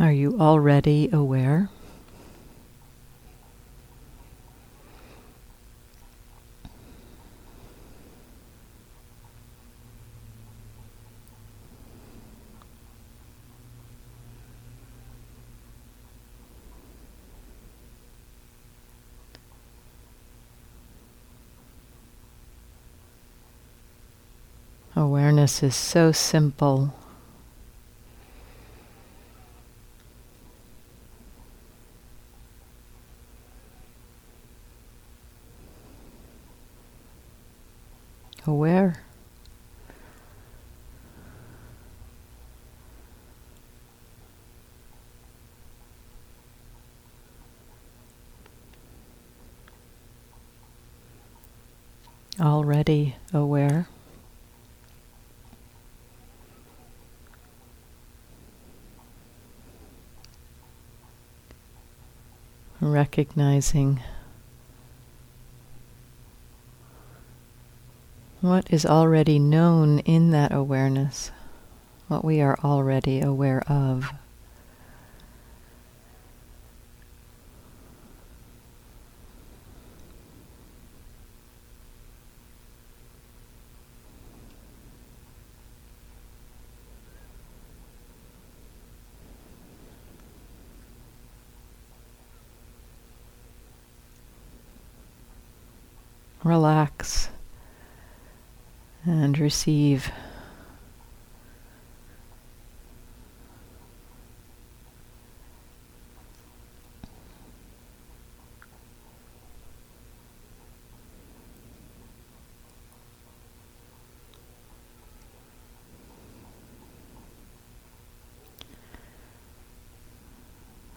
Are you already aware? Awareness is so simple. Aware. Already aware. recognizing what is already known in that awareness, what we are already aware of. relax and receive.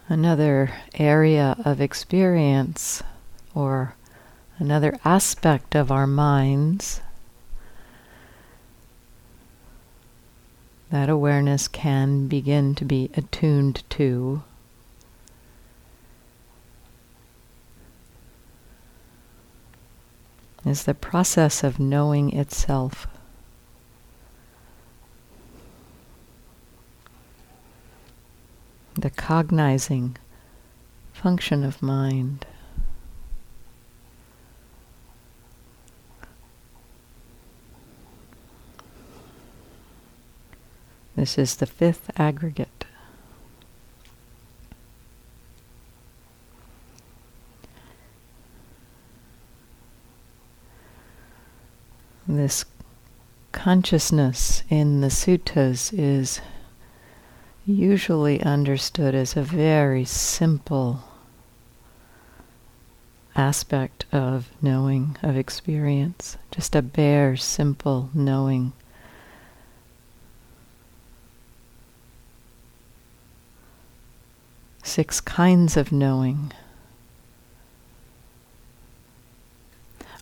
Another area of experience or another aspect of our minds that awareness can begin to be attuned to. Is the process of knowing itself. The cognizing function of mind. This is the fifth aggregate. This consciousness in the suttas is usually understood as a very simple aspect of knowing, of experience, just a bare, simple knowing six kinds of knowing.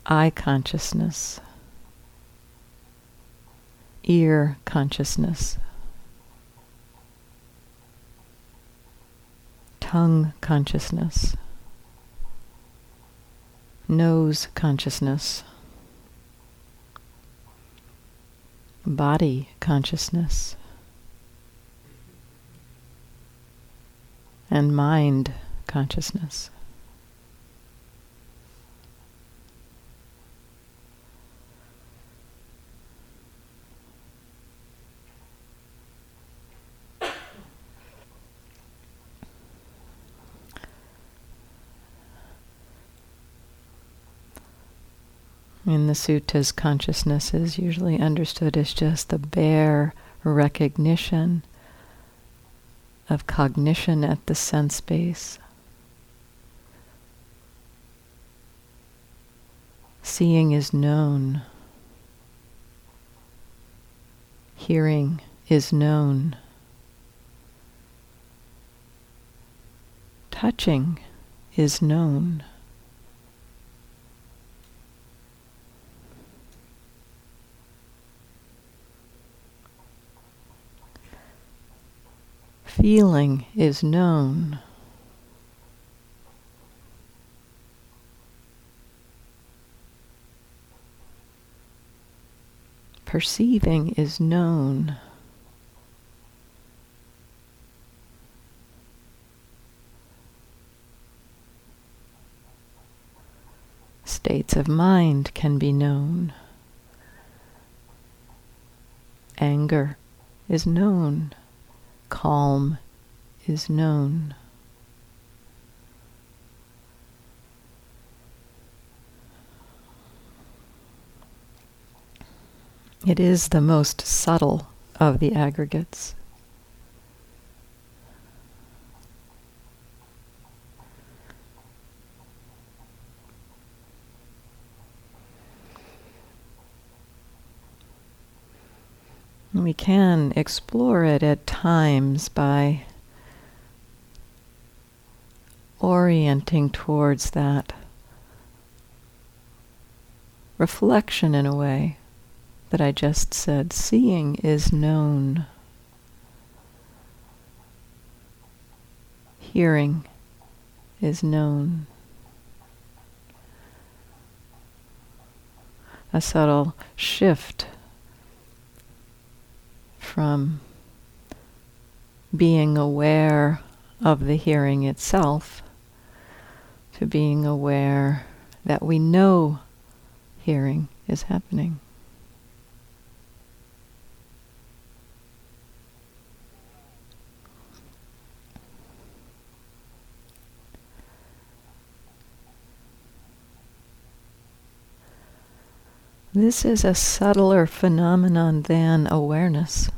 Eye consciousness, ear consciousness, tongue consciousness, nose consciousness, body consciousness. And mind consciousness. In the suttas, consciousness is usually understood as just the bare recognition of cognition at the sense base. Seeing is known. Hearing is known. Touching is known. feeling is known. Perceiving is known. States of mind can be known. Anger is known. Calm is known. It is the most subtle of the aggregates. We can explore it at times by orienting towards that reflection in a way that I just said. Seeing is known. Hearing is known. A subtle shift from being aware of the hearing itself to being aware that we know hearing is happening. This is a subtler phenomenon than awareness.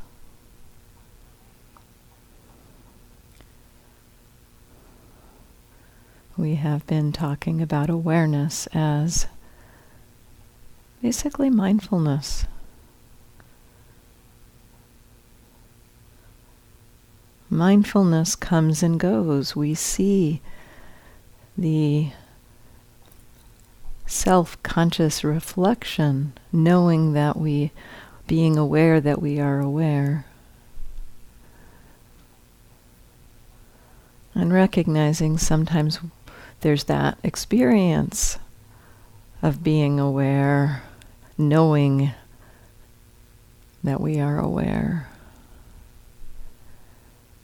We have been talking about awareness as basically mindfulness. Mindfulness comes and goes. We see the self conscious reflection, knowing that we, being aware that we are aware. And recognizing sometimes there's that experience of being aware, knowing that we are aware,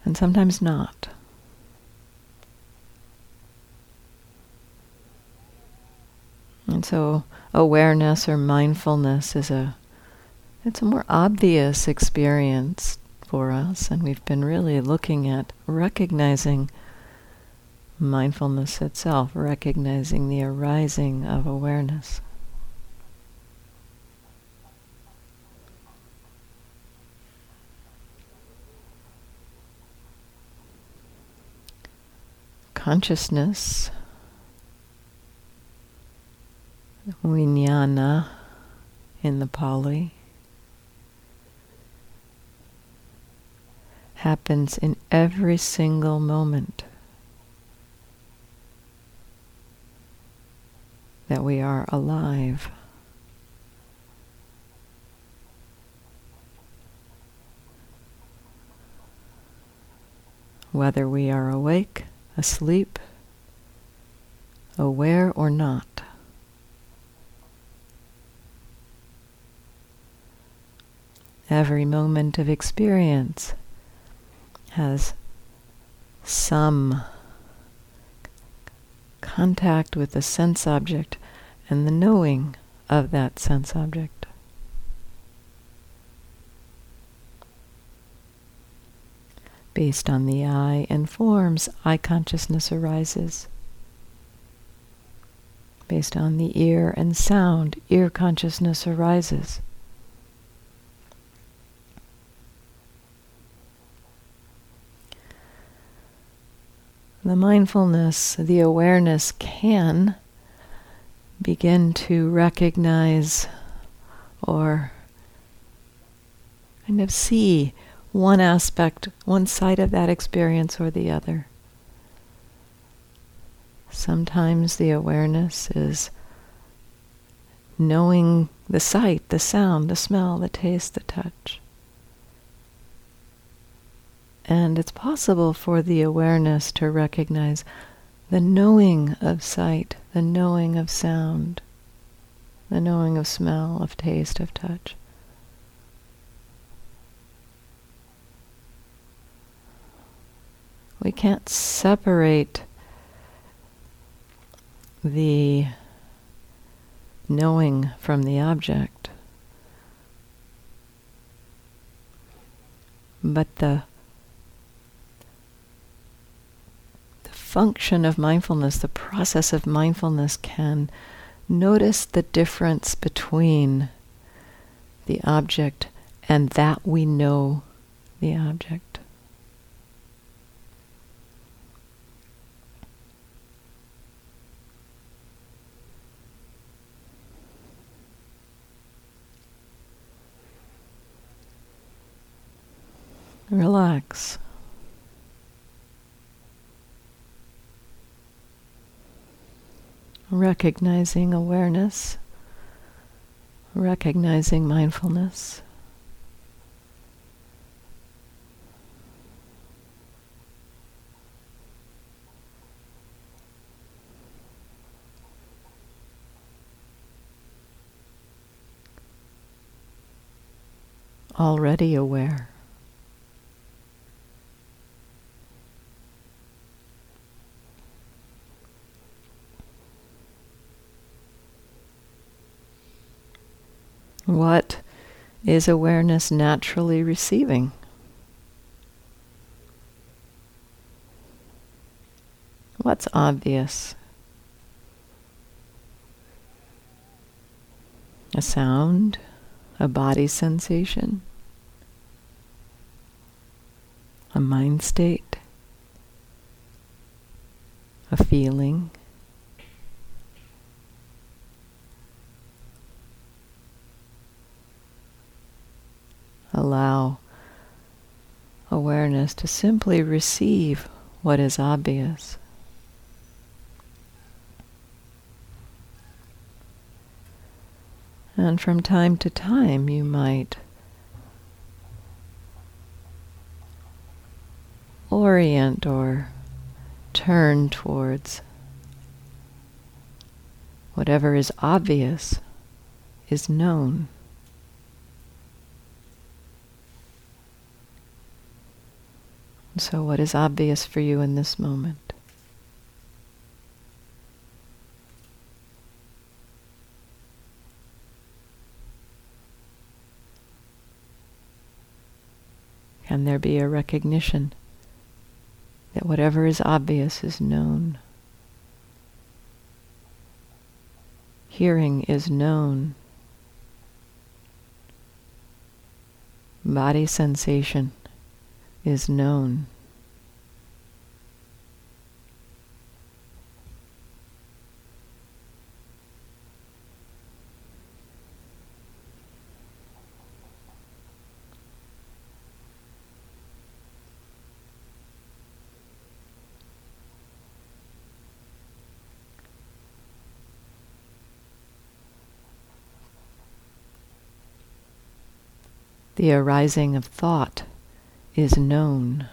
and sometimes not. And so awareness or mindfulness is a it's a more obvious experience for us and we've been really looking at recognizing mindfulness itself, recognizing the arising of awareness. Consciousness Vijnana in the Pali happens in every single moment that we are alive. Whether we are awake, asleep, aware or not. Every moment of experience has some contact with the sense object and the knowing of that sense object. Based on the eye and forms, eye consciousness arises. Based on the ear and sound, ear consciousness arises. The mindfulness, the awareness can begin to recognize or kind of see one aspect, one side of that experience or the other. Sometimes the awareness is knowing the sight, the sound, the smell, the taste, the touch. And it's possible for the awareness to recognize the knowing of sight, the knowing of sound, the knowing of smell, of taste, of touch. We can't separate the knowing from the object. But the the function of mindfulness, the process of mindfulness can notice the difference between the object and that we know the object. Relax. Recognizing awareness, recognizing mindfulness. Already aware. What is awareness naturally receiving? What's obvious? A sound, a body sensation, a mind state, a feeling. Allow awareness to simply receive what is obvious. And from time to time, you might orient or turn towards whatever is obvious is known. So, what is obvious for you in this moment? Can there be a recognition that whatever is obvious is known? Hearing is known. Body sensation is known. The arising of thought is known.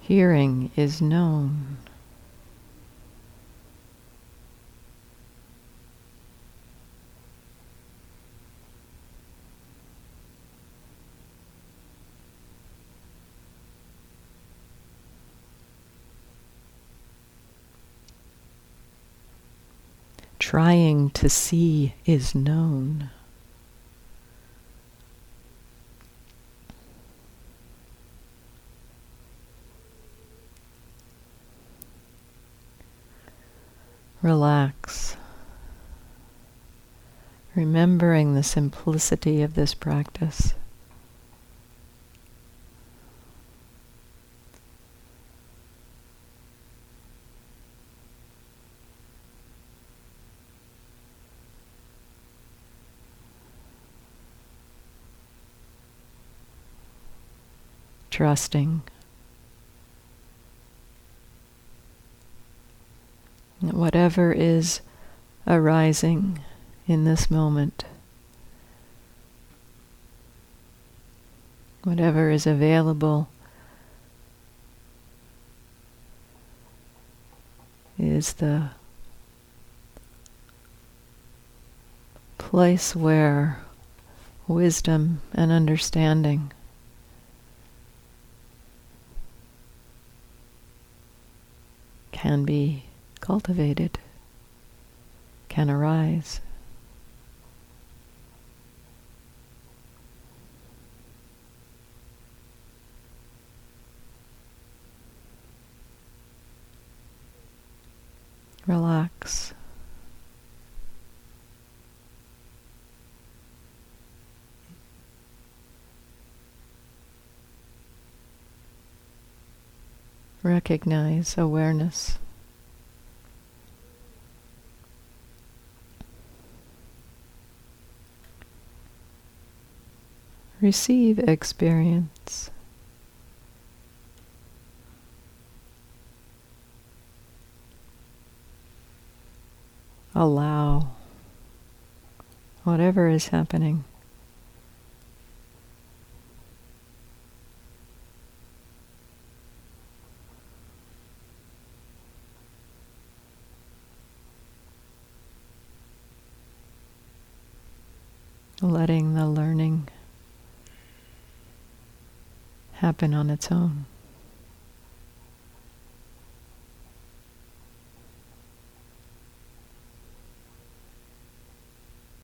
Hearing is known. Trying to see is known. Relax, remembering the simplicity of this practice. Trusting. Whatever is arising in this moment, whatever is available is the place where wisdom and understanding can be cultivated, can arise. Relax. Recognize awareness. Receive experience. Allow whatever is happening. letting the learning happen on its own.